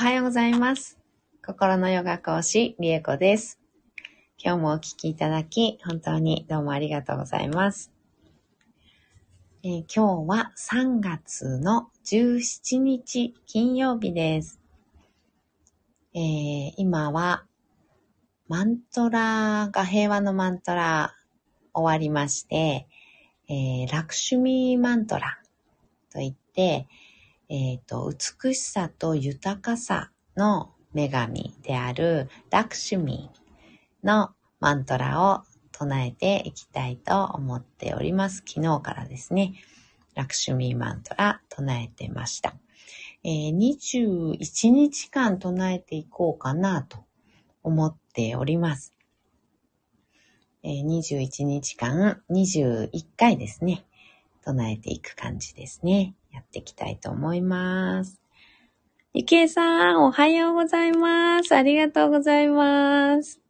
おはようございます。心のヨガ講師、リエコです。今日もお聞きいただき、本当にどうもありがとうございます。えー今日は3月の17日金曜日です。えー今はマントラが平和のマントラ終わりまして、えーラクシュミーマントラといって、えっ、と、美しさと豊かさの女神であるラクシュミーのマントラを唱えていきたいと思っております。昨日からですね、ラクシュミーマントラ唱えてました。えー21日間唱えていこうかなと思っております。えー21日間、21回ですね、唱えていく感じですね。っていきたいと思います。ゆきえさん、おはようございます。ありがとうございます。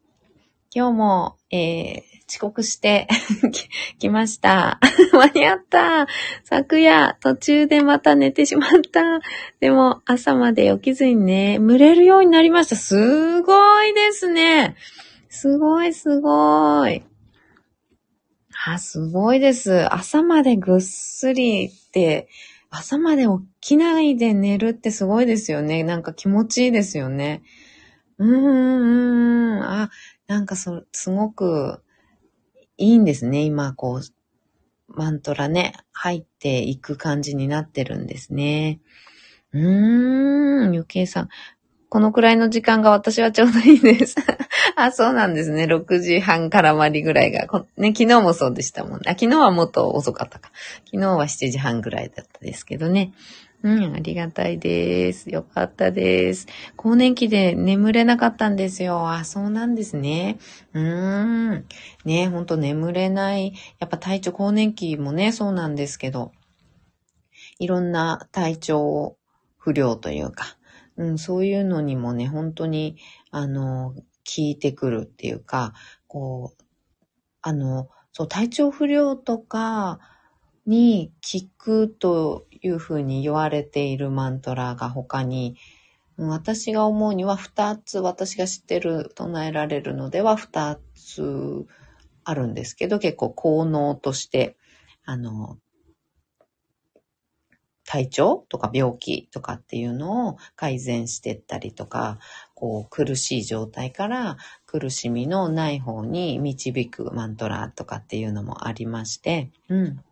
今日も、えー遅刻して 来ました。間に合った。昨夜、途中でまた寝てしまった。でも、朝まで起きずにね、蒸れるようになりました。すごいですね。すごい、すごい。あ、すごいです。朝までぐっすりって、朝まで起きないで寝るってすごいですよね。なんか気持ちいいですよね。うーん、あ、なんかそ、すごくいいんですね。今、こう、マントラね、入っていく感じになってるんですね。うーん、ゆけいさん。このくらいの時間が私はちょうどいいです。あ、そうなんですね。6時半からまりぐらいが。ね、昨日もそうでしたもんね。昨日はもっと遅かったか。昨日は7時半ぐらいだったですけどね。うん、ありがたいです。よかったです。更年期で眠れなかったんですよ。あ、そうなんですね。うーん。ね、ほんと眠れない。やっぱ体調、更年期もね、そうなんですけど、いろんな体調不良というか、うん、そういうのにもね、本当に、あの、効いてくるっていうか、こう、あの、そう、体調不良とかに効くというふうに言われているマントラが他に、私が思うには二つ、私が知ってる、唱えられるのでは二つあるんですけど、結構効能として、あの、体調とか病気とかっていうのを改善してったりとか、こう苦しい状態から苦しみのない方に導くマントラとかっていうのもありまして、うん。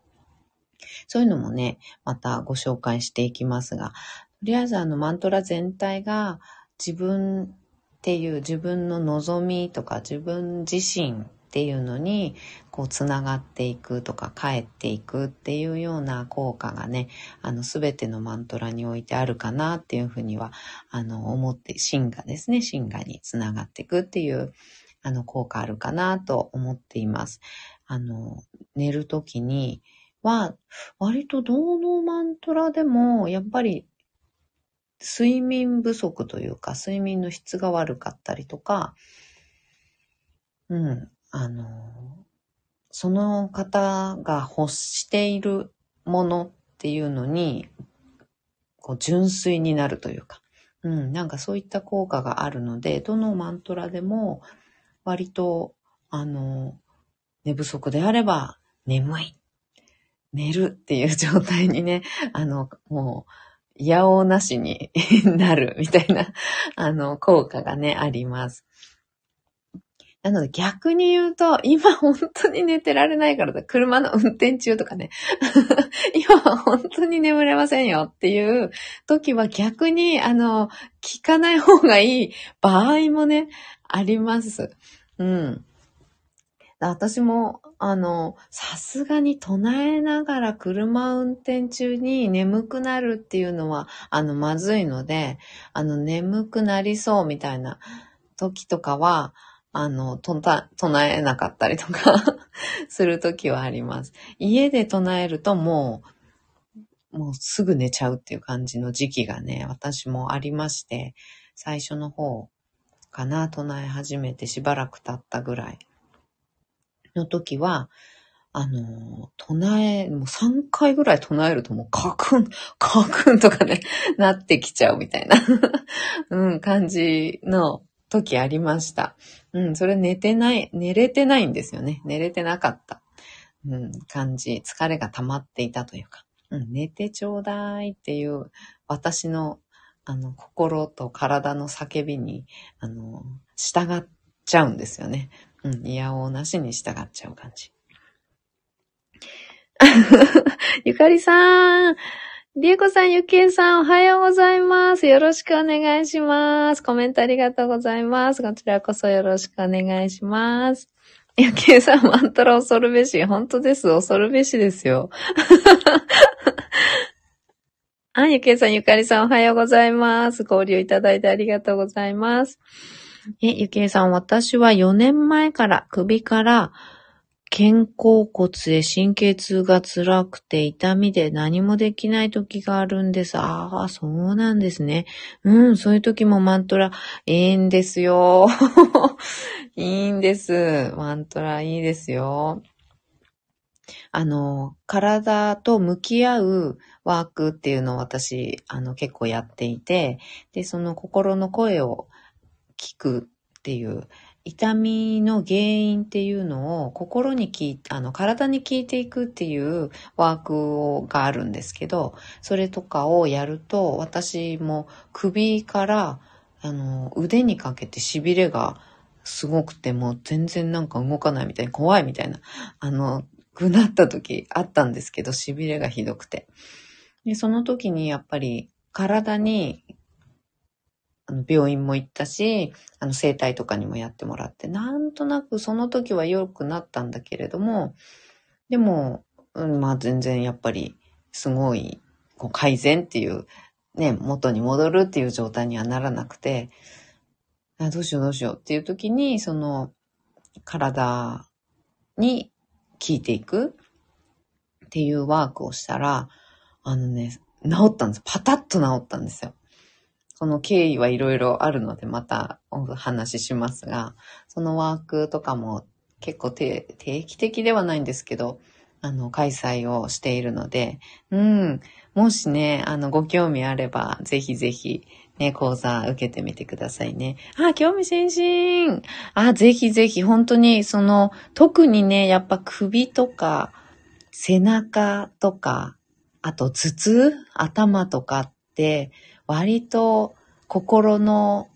そういうのもね、またご紹介していきますが、とりあえずあのマントラ全体が自分っていう自分の望みとか自分自身っていうのにこうつながっていくとか帰っていくっていうような効果がね、あのすべてのマントラにおいてあるかなっていうふうにはあの思って、シンガですね、シンガにつながっていくっていうあの効果あるかなと思っています。あの、寝るときには割とどのマントラでもやっぱり睡眠不足というか、睡眠の質が悪かったりとか、うん、あの、その方が欲しているものっていうのに、こう、純粋になるというか、うん、なんかそういった効果があるので、どのマントラでも、割と、あの、寝不足であれば、眠い、寝るっていう状態にね、あの、もう、いやおなしに なるみたいな、あの、効果がね、あります。なので逆に言うと、今本当に寝てられないからだ。車の運転中とかね。今は本当に眠れませんよっていう時は逆に、あの、聞かない方がいい場合もね、あります。うん。私も、あの、さすがに唱えながら車運転中に眠くなるっていうのは、あの、まずいので、あの、眠くなりそうみたいな時とかは、あの、とた、唱えなかったりとか する時はあります。家で唱えるともう、もうすぐ寝ちゃうっていう感じの時期がね、私もありまして、最初の方かな、唱え始めてしばらく経ったぐらいの時は、あの、唱え、もう3回ぐらい唱えるともうカクン、カクンとかね、なってきちゃうみたいな、うん、感じの時ありました。うん、それ寝てない、寝れてないんですよね。寝れてなかった。うん、感じ、疲れが溜まっていたというか、うん、寝てちょうだいっていう私の、あの、心と体の叫びに、あの、従っちゃうんですよね。うん、いやおなしに従っちゃう感じ。ゆかりさん、りえこさん、ゆきえさん、おはようございます。よろしくお願いします。コメントありがとうございます。こちらこそよろしくお願いします。ゆきえさん、マントラ恐るべし。本当です。恐るべしですよ。あ、ゆきえさん、ゆかりさん、おはようございます。交流いただいてありがとうございます。え、ゆきえさん、私は4年前から首から肩甲骨へ神経痛が辛くて痛みで何もできない時があるんです。ああ、そうなんですね。うん、そういう時もマントラいいんですよ。いいんです。マントラいいですよ。あの、体と向き合うワークっていうのを私、あの、結構やっていて、で、その心の声を聞くっていう痛みの原因っていうのを心に聞いあの、体に聞いていくっていうワークがあるんですけど、それとかをやると、私も首から、あの、腕にかけて痺れがすごくて、もう全然なんか動かないみたいに怖いみたいな、あの、ぐなった時あったんですけど、痺れがひどくて。で、その時にやっぱり体にあの病院も行ったし、あの整体とかにもやってもらって、なんとなくその時は良くなったんだけれども、でも、うん、まあ全然やっぱりすごいこう改善っていう、ね、元に戻るっていう状態にはならなくて、あどうしようどうしようっていう時に、その体に効いていくっていうワークをしたら、あのね、治ったんです。パタッと治ったんですよ。その経緯はいろいろあるのでまたお話ししますが、そのワークとかも結構定期的ではないんですけど、あの、開催をしているので、うん、もしね、あの、ご興味あれば、ぜひぜひ、ね、講座受けてみてくださいね。あ、興味津々。あ、ぜひぜひ、本当に、その、特にね、やっぱ首とか、背中とか、あと頭痛頭とか、割と心の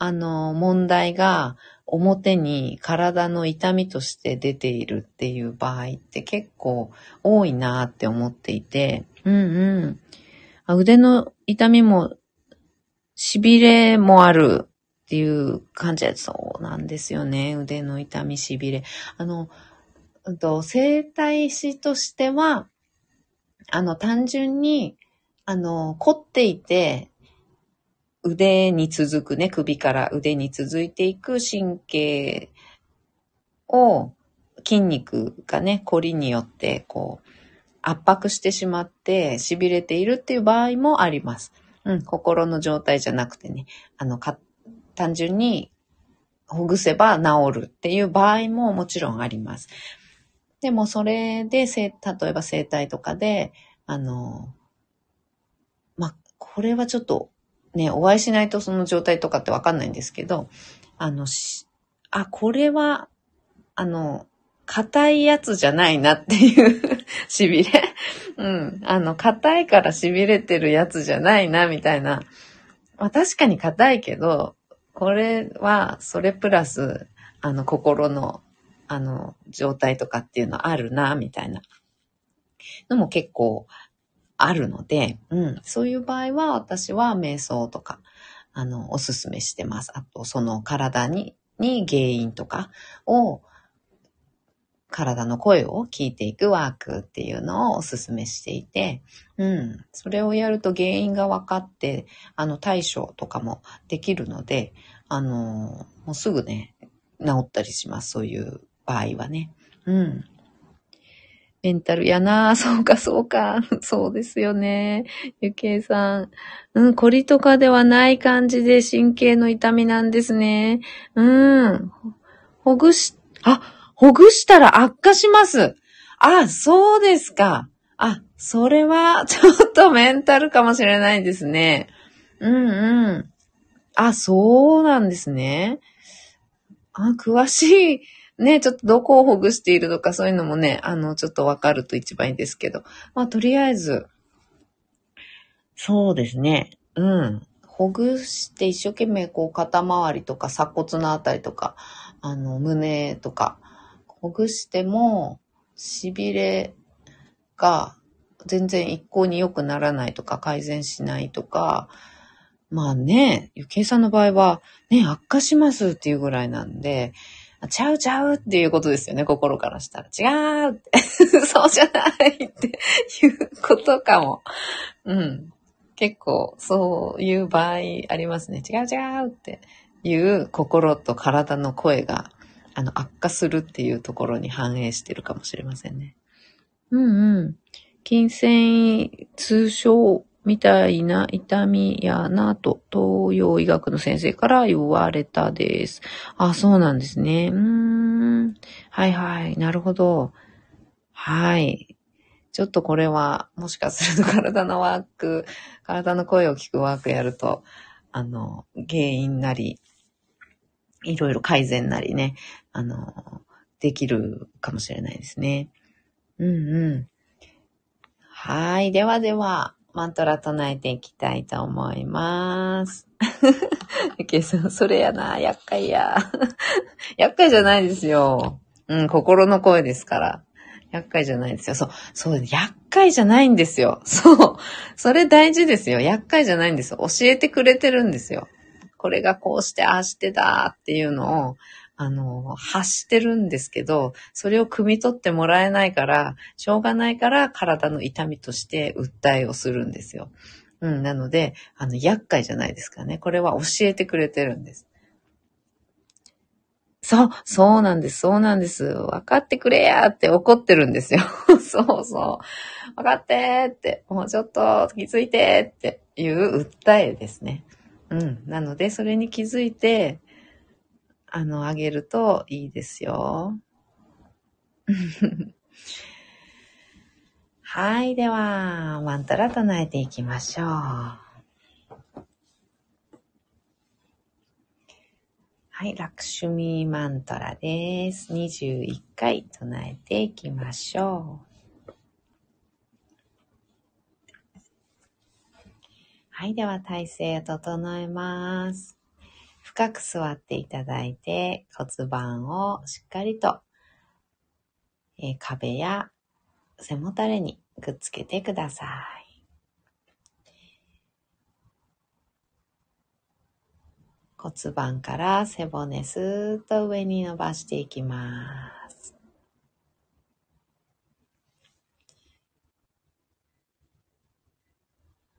あの問題が表に体の痛みとして出ているっていう場合って結構多いなって思っていて、うんうん。腕の痛みも痺れもあるっていう感じで、そうなんですよね。腕の痛み、痺れ。あの、と、生体師としては、あの、単純にあの、凝っていて、腕に続くね、首から腕に続いていく神経を筋肉がね、凝りによってこう圧迫してしまって痺れているっていう場合もあります。うん、心の状態じゃなくてね、あの、か、単純にほぐせば治るっていう場合ももちろんあります。でもそれで、例えば整体とかで、あの、これはちょっとね、お会いしないとその状態とかってわかんないんですけど、あの、あ、これは、あの、硬いやつじゃないなっていう 痺れ。うん。あの、硬いから痺れてるやつじゃないな、みたいな。まあ確かに硬いけど、これは、それプラス、あの、心の、あの、状態とかっていうのあるな、みたいなのも結構あるので、うん、そういう場合は私は瞑想とか、あの、おすすめしてます。あと、その体に、に原因とかを、体の声を聞いていくワークっていうのをおすすめしていて、うん。それをやると原因が分かって、あの、対処とかもできるので、あの、もうすぐね、治ったりします。そういう場合はね。うん。メンタルやなぁそうか、そうか。そうですよね。ゆけいさん。うん、コリとかではない感じで神経の痛みなんですね。うん。ほぐし、あ、ほぐしたら悪化します。あ、そうですか。あ、それは、ちょっとメンタルかもしれないですね。うんうん。あ、そうなんですね。あ、詳しい。ね、ちょっとどこをほぐしているのか、そういうのもね、あの、ちょっとわかると一番いいですけど。まあ、とりあえず、そうですね。うん。ほぐして一生懸命こう肩周りとか鎖骨のあたりとか、あの、胸とか、ほぐしても、痺れが全然一向に良くならないとか、改善しないとか、まあね、ゆきえさんの場合は、ね、悪化しますっていうぐらいなんで、ちゃうちゃうっていうことですよね、心からしたら。違う、そうじゃないっていうことかも。うん。結構そういう場合ありますね。違う違うっていう心と体の声があの悪化するっていうところに反映してるかもしれませんね。うんうん。筋繊維通称みたいな痛みやなと東洋医学の先生から言われたです。あ、そうなんですね。うーん。はいはい。なるほど。はい。ちょっとこれは、もしかすると体のワーク、体の声を聞くワークやると、あの、原因なり、いろいろ改善なりね、あの、できるかもしれないですね。うんうん。はい。ではでは、マントラ唱えていきたいと思います。ケイさん、それやな、厄介や。厄介じゃないですよ。うん、心の声ですから。厄介じゃないですよ。そう、そう、厄介じゃないんですよ。そう。それ大事ですよ。厄介じゃないんですよ。教えてくれてるんですよ。これがこうして、ああしてだっていうのを、あの、発してるんですけど、それを汲み取ってもらえないから、しょうがないから体の痛みとして訴えをするんですよ。うん、なので、あの、厄介じゃないですかね。これは教えてくれてるんです。そう、そうなんです、そうなんです。分かってくれやって怒ってるんですよ。そうそう。分かってって、もうちょっと気づいてっていう訴えですね。うん。なので、それに気づいて、あの、あげるといいですよ。はい。では、マントラ唱えていきましょう。はい、ラクシュミーマントラです。21回唱えていきましょう。はい、では体勢を整えます。深く座っていただいて骨盤をしっかりと、え、壁や背もたれにくっつけてください。骨盤から背骨スーッと上に伸ばしていきます。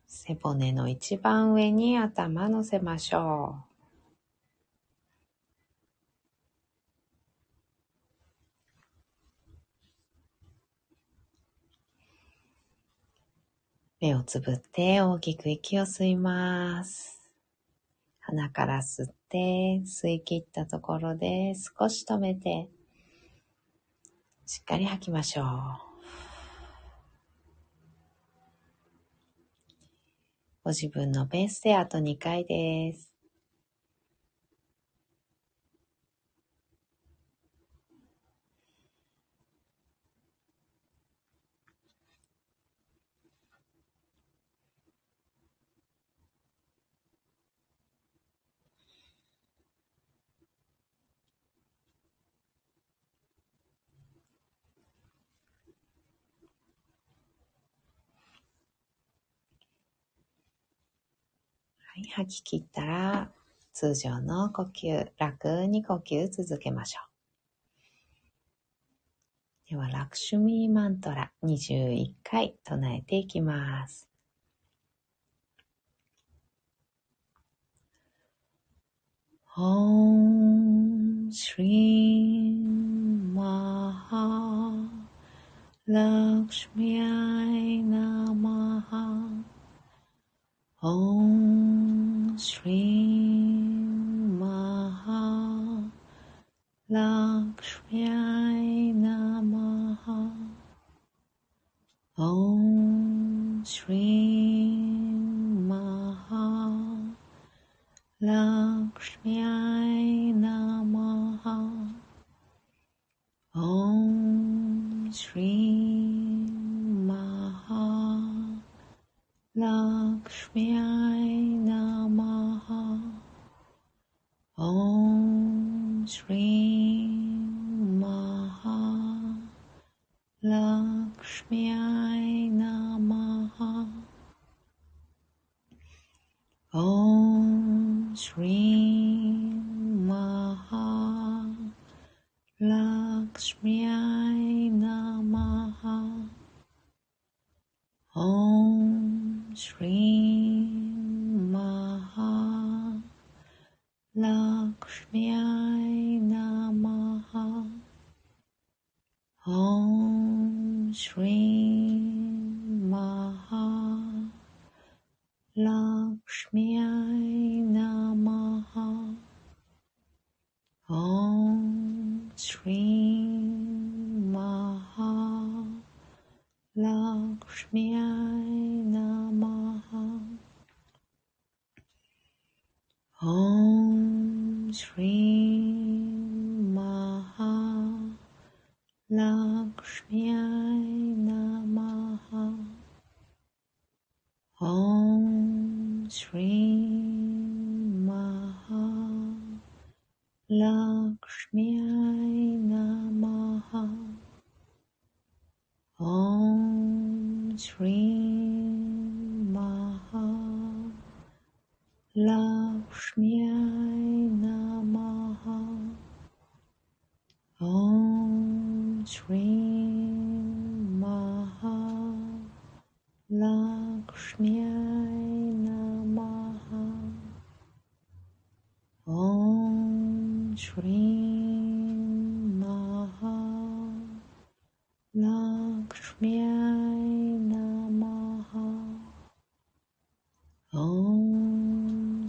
背骨の一番上に頭乗せましょう。目をつぶって大きく息を吸います。鼻から吸って、吸い切ったところで少し止めて、しっかり吐きましょう。ご自分のペースであと2回です。はい、吐き切ったら、通常の呼吸、楽に呼吸続けましょう。では、ラクシュミーマントラ21回唱えていきます。Om Shri Maha Lakshmi Namaha Om Shri Mahalakshmi. mehr Tree.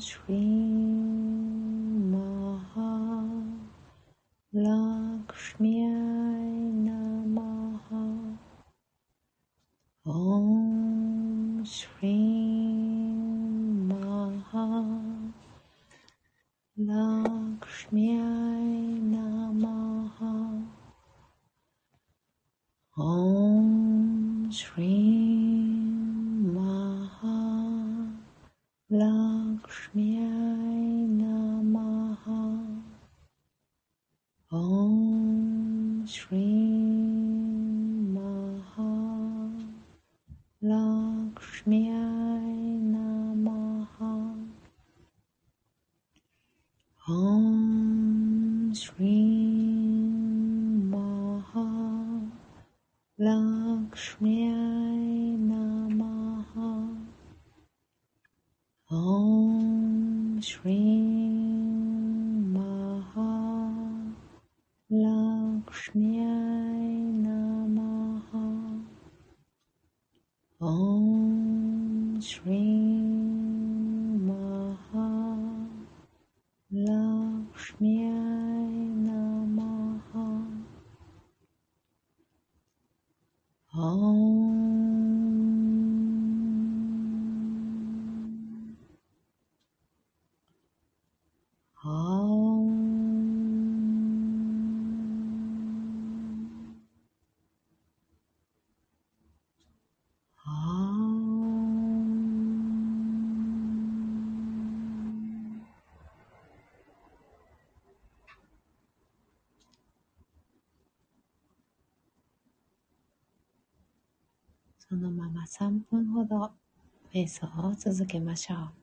Shri Om Shri のまま3分ほど瞑想を続けましょう。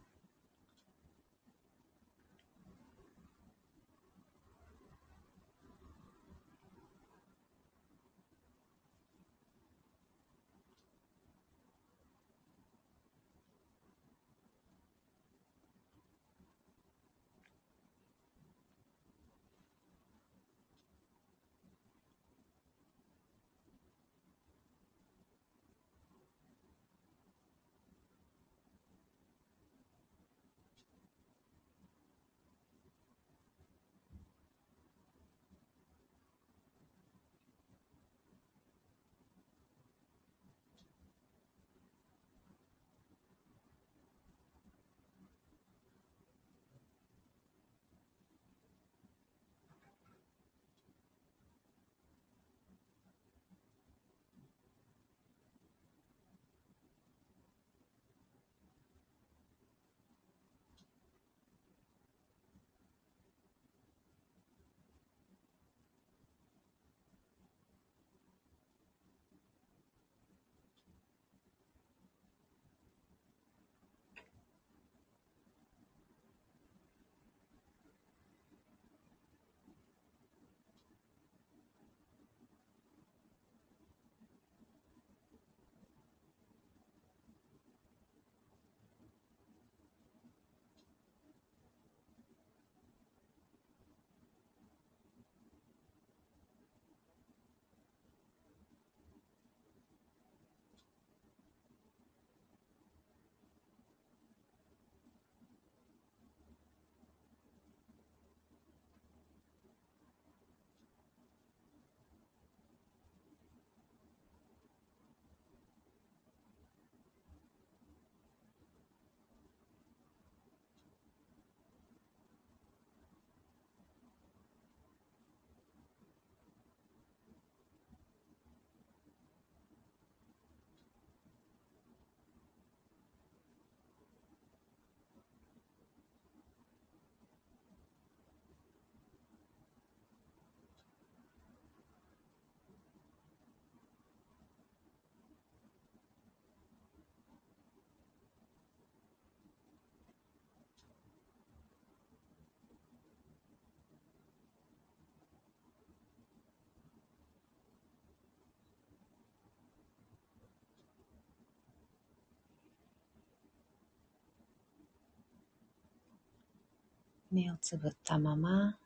目をつぶったまま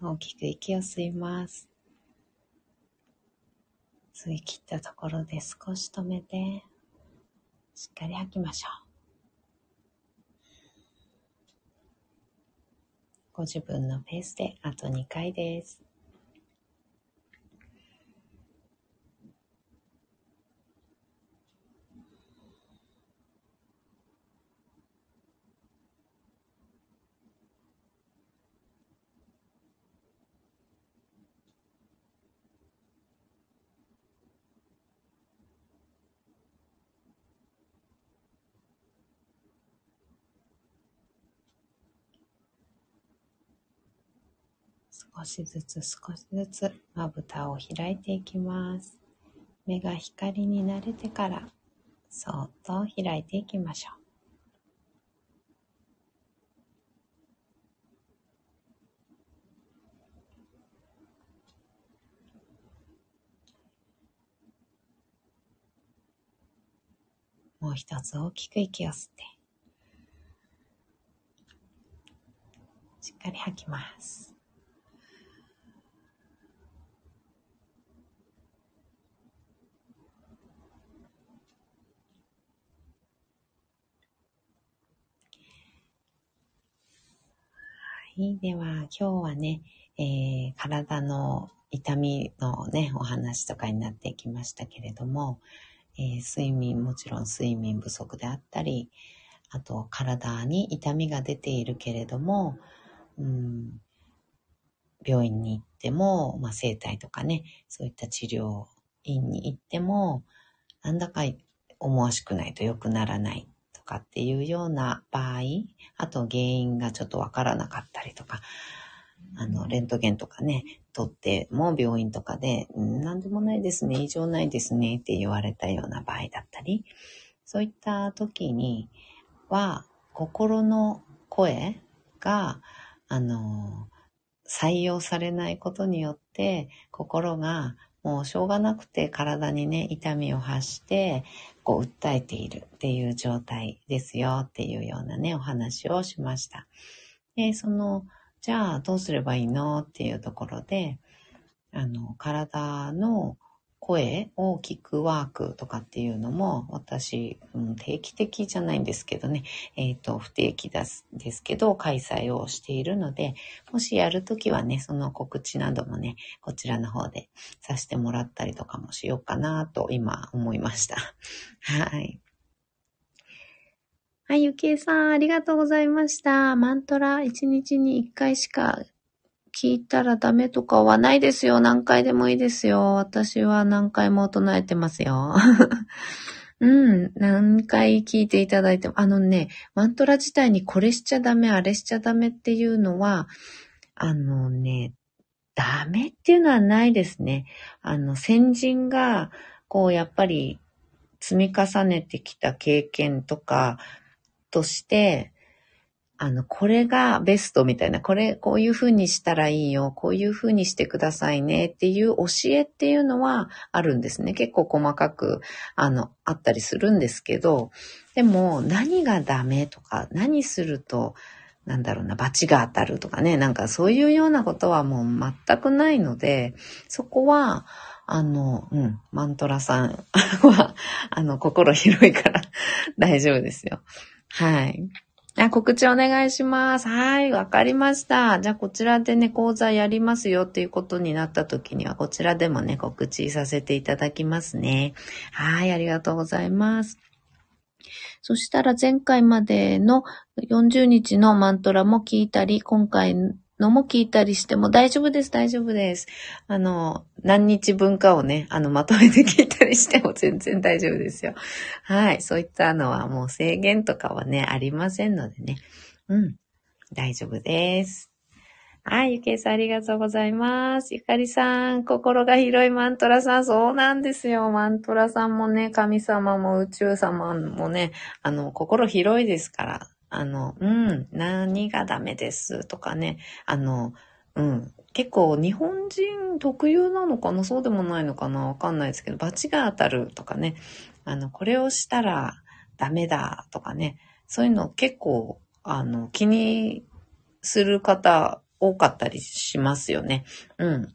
大きく息を吸います。吸い切ったところで少し止めて、しっかり吐きましょう。ご自分のペースであと2回です。少しずつ少しずつまぶたを開いていきます。目が光に慣れてから、そっと開いていきましょう。もう一つ大きく息を吸って、しっかり吐きます。い。では、今日はね、えー、体の痛みのね、お話とかになってきましたけれども、えー、睡眠、もちろん睡眠不足であったり、あと体に痛みが出ているけれども、うん、病院に行っても、まあ、整体とかね、そういった治療院に行っても、なんだか思わしくないと良くならないかっていうような場合、あと原因がちょっとわからなかったりとか、あの、レントゲンとかね、取っても病院とかで、何でもないですね、異常ないですねって言われたような場合だったり、そういった時には、心の声が、あの、採用されないことによって、心がもうしょうがなくて体にね、痛みを発して、こう訴えているっていう状態ですよっていうようなね、お話をしました。で、その、じゃあどうすればいいのっていうところで、あの、体の声を聞くワークとかっていうのも、私、うん、定期的じゃないんですけどね、えっ、ー、と、不定期ですですけど、開催をしているので、もしやるときはね、その告知などもね、こちらの方でさせてもらったりとかもしようかなと今思いました。はい。はい、ゆきえさん、ありがとうございました。マントラ、1日に1回しか聞いたらダメとかはないですよ。何回でもいいですよ。私は何回も唱えてますよ。うん。何回聞いていただいても。あのね、マントラ自体にこれしちゃダメ、あれしちゃダメっていうのは、あのね、ダメっていうのはないですね。あの、先人が、こう、やっぱり積み重ねてきた経験とかとして、あの、これがベストみたいな、これ、こういう風にしたらいいよ、こういう風にしてくださいねっていう教えっていうのはあるんですね。結構細かく、あの、あったりするんですけど、でも何がダメとか、何すると、なんだろうな、罰が当たるとかね、なんかそういうようなことはもう全くないので、そこは、あの、うん、マントラさんは、あの、心広いから 大丈夫ですよ。はい。あ、告知お願いします。はい、わかりました。じゃあ、こちらでね、講座やりますよっていうことになった時には、こちらでもね、告知させていただきますね。はい、ありがとうございます。そしたら前回までの40日のマントラも聞いたり、今回のも聞いたりしても大丈夫です、大丈夫です。あの、何日分かをね、あの、まとめて聞いたりしても全然大丈夫ですよ。はい。そういったのはもう制限とかはね、ありませんのでね。うん。大丈夫です。はい。ゆけいさんありがとうございます。ゆかりさん、心が広いマントラさん、そうなんですよ。マントラさんもね、神様も宇宙様もね、あの、心広いですから。あの、うん、何がダメですとかね、あの、うん、結構日本人特有なのかなそうでもないのかなわかんないですけど、罰が当たるとかね、あの、これをしたらダメだとかね、そういうの結構、あの、気にする方多かったりしますよね。うん。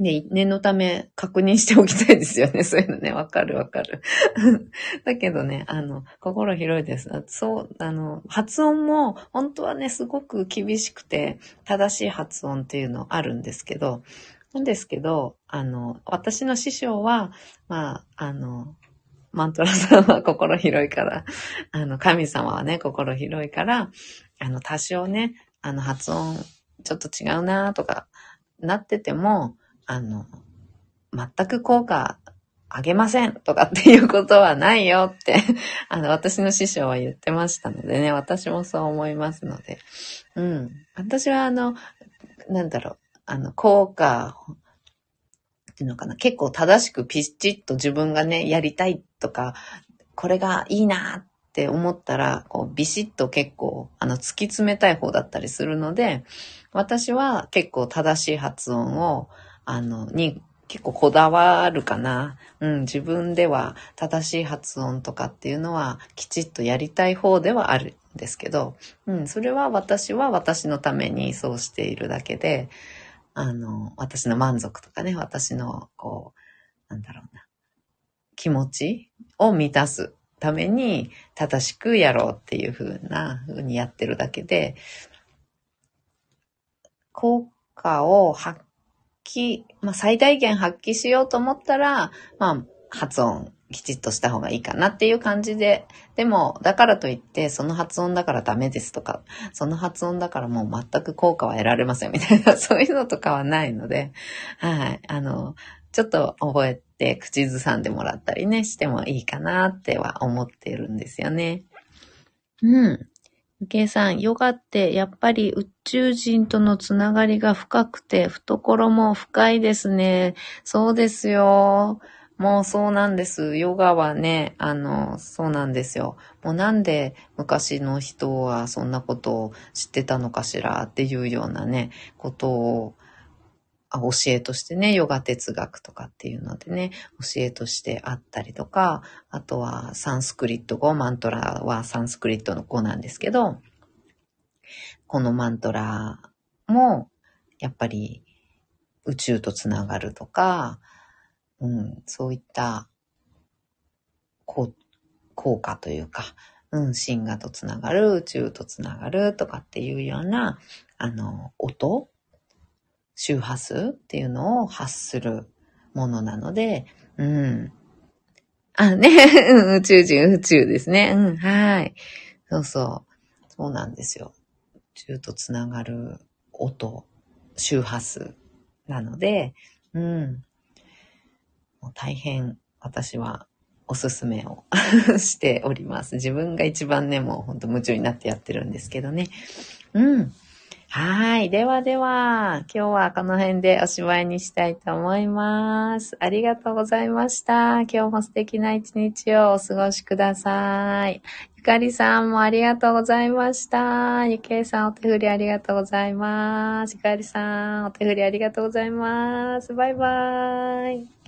で、念のため確認しておきたいですよね。そういうのね。わかるわかる。だけどね、あの、心広いです。そう、あの、発音も本当はね、すごく厳しくて正しい発音っていうのあるんですけど、なんですけど、あの、私の師匠は、まあ、あの、マントラさんは心広いから、あの、神様はね、心広いから、あの、多少ね、あの、発音、ちょっと違うなとか、なってても、あの、全く効果あげませんとかっていうことはないよって あの、私の師匠は言ってましたのでね、私もそう思いますので。うん。私はあの、なんだろう、あの、効果、っていうのかな、結構正しくピッチッと自分がね、やりたいとか、これがいいなって思ったら、こう、ビシッと結構、あの、突き詰めたい方だったりするので、私は結構正しい発音を、あの、に結構こだわるかな。うん、自分では正しい発音とかっていうのはきちっとやりたい方ではあるんですけど、うん、それは私は私のためにそうしているだけで、あの、私の満足とかね、私の、こう、なんだろうな、気持ちを満たすために正しくやろうっていう風な風にやってるだけで、効果を発揮、まあ、最大限発揮しようと思ったら、まあ、発音きちっとした方がいいかなっていう感じで、でも、だからといって、その発音だからダメですとか、その発音だからもう全く効果は得られませんみたいな、そういうのとかはないので、はい、あの、ちょっと覚えて口ずさんでもらったりね、してもいいかなっては思ってるんですよね。うん。ゆけいさん、ヨガってやっぱり宇宙人とのつながりが深くて、懐も深いですね。そうですよ。もうそうなんです。ヨガはね、あの、そうなんですよ。もうなんで昔の人はそんなことを知ってたのかしらっていうようなね、ことを教えとしてね、ヨガ哲学とかっていうのでね、教えとしてあったりとか、あとはサンスクリット語、マントラはサンスクリットの語なんですけど、このマントラも、やっぱり宇宙とつながるとか、うん、そういった効果というか、うん、神話とつながる、宇宙とつながるとかっていうような、あの、音周波数っていうのを発するものなので、うん。あ、ね、宇宙人、宇宙ですね。うん、はい。そうそう。そうなんですよ。宇宙とつながる音、周波数なので、うん。もう大変私はおすすめを しております。自分が一番ね、もうほんと夢中になってやってるんですけどね。うん。はい。ではでは、今日はこの辺でおしまいにしたいと思います。ありがとうございました。今日も素敵な一日をお過ごしください。ゆかりさんもありがとうございました。ゆけいさんお手振りありがとうございます。ゆかりさんお手振りありがとうございます。バイバーイ。